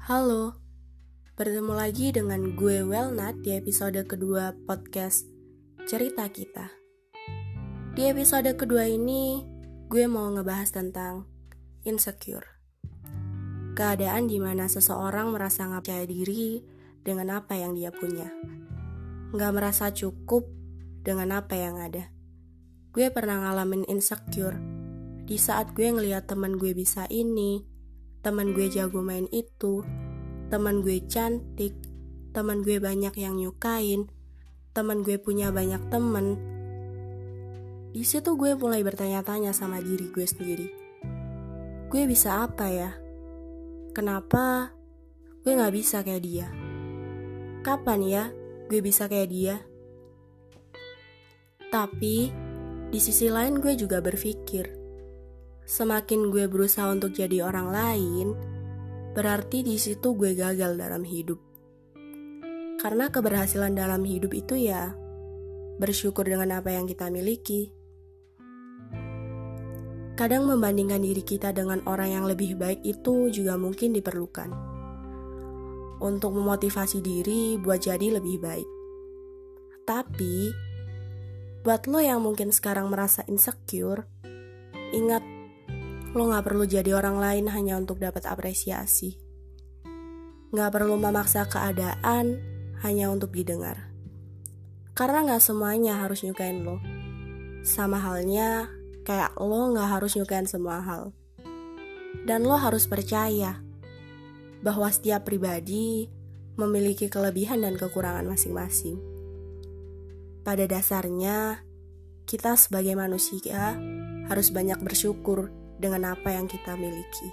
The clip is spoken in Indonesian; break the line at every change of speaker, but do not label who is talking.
Halo, bertemu lagi dengan gue Welnat di episode kedua podcast Cerita Kita. Di episode kedua ini, gue mau ngebahas tentang insecure. Keadaan di mana seseorang merasa nggak percaya diri dengan apa yang dia punya. Nggak merasa cukup dengan apa yang ada. Gue pernah ngalamin insecure di saat gue ngeliat teman gue bisa ini, teman gue jago main itu, teman gue cantik, teman gue banyak yang nyukain, teman gue punya banyak temen. Di situ gue mulai bertanya-tanya sama diri gue sendiri. Gue bisa apa ya? Kenapa gue gak bisa kayak dia? Kapan ya gue bisa kayak dia? Tapi di sisi lain gue juga berpikir, semakin gue berusaha untuk jadi orang lain, berarti di situ gue gagal dalam hidup. Karena keberhasilan dalam hidup itu ya bersyukur dengan apa yang kita miliki. Kadang membandingkan diri kita dengan orang yang lebih baik itu juga mungkin diperlukan. Untuk memotivasi diri buat jadi lebih baik. Tapi, buat lo yang mungkin sekarang merasa insecure, ingat Lo gak perlu jadi orang lain hanya untuk dapat apresiasi. Gak perlu memaksa keadaan hanya untuk didengar. Karena gak semuanya harus nyukain lo. Sama halnya kayak lo gak harus nyukain semua hal. Dan lo harus percaya bahwa setiap pribadi memiliki kelebihan dan kekurangan masing-masing. Pada dasarnya, kita sebagai manusia harus banyak bersyukur dengan apa yang kita miliki.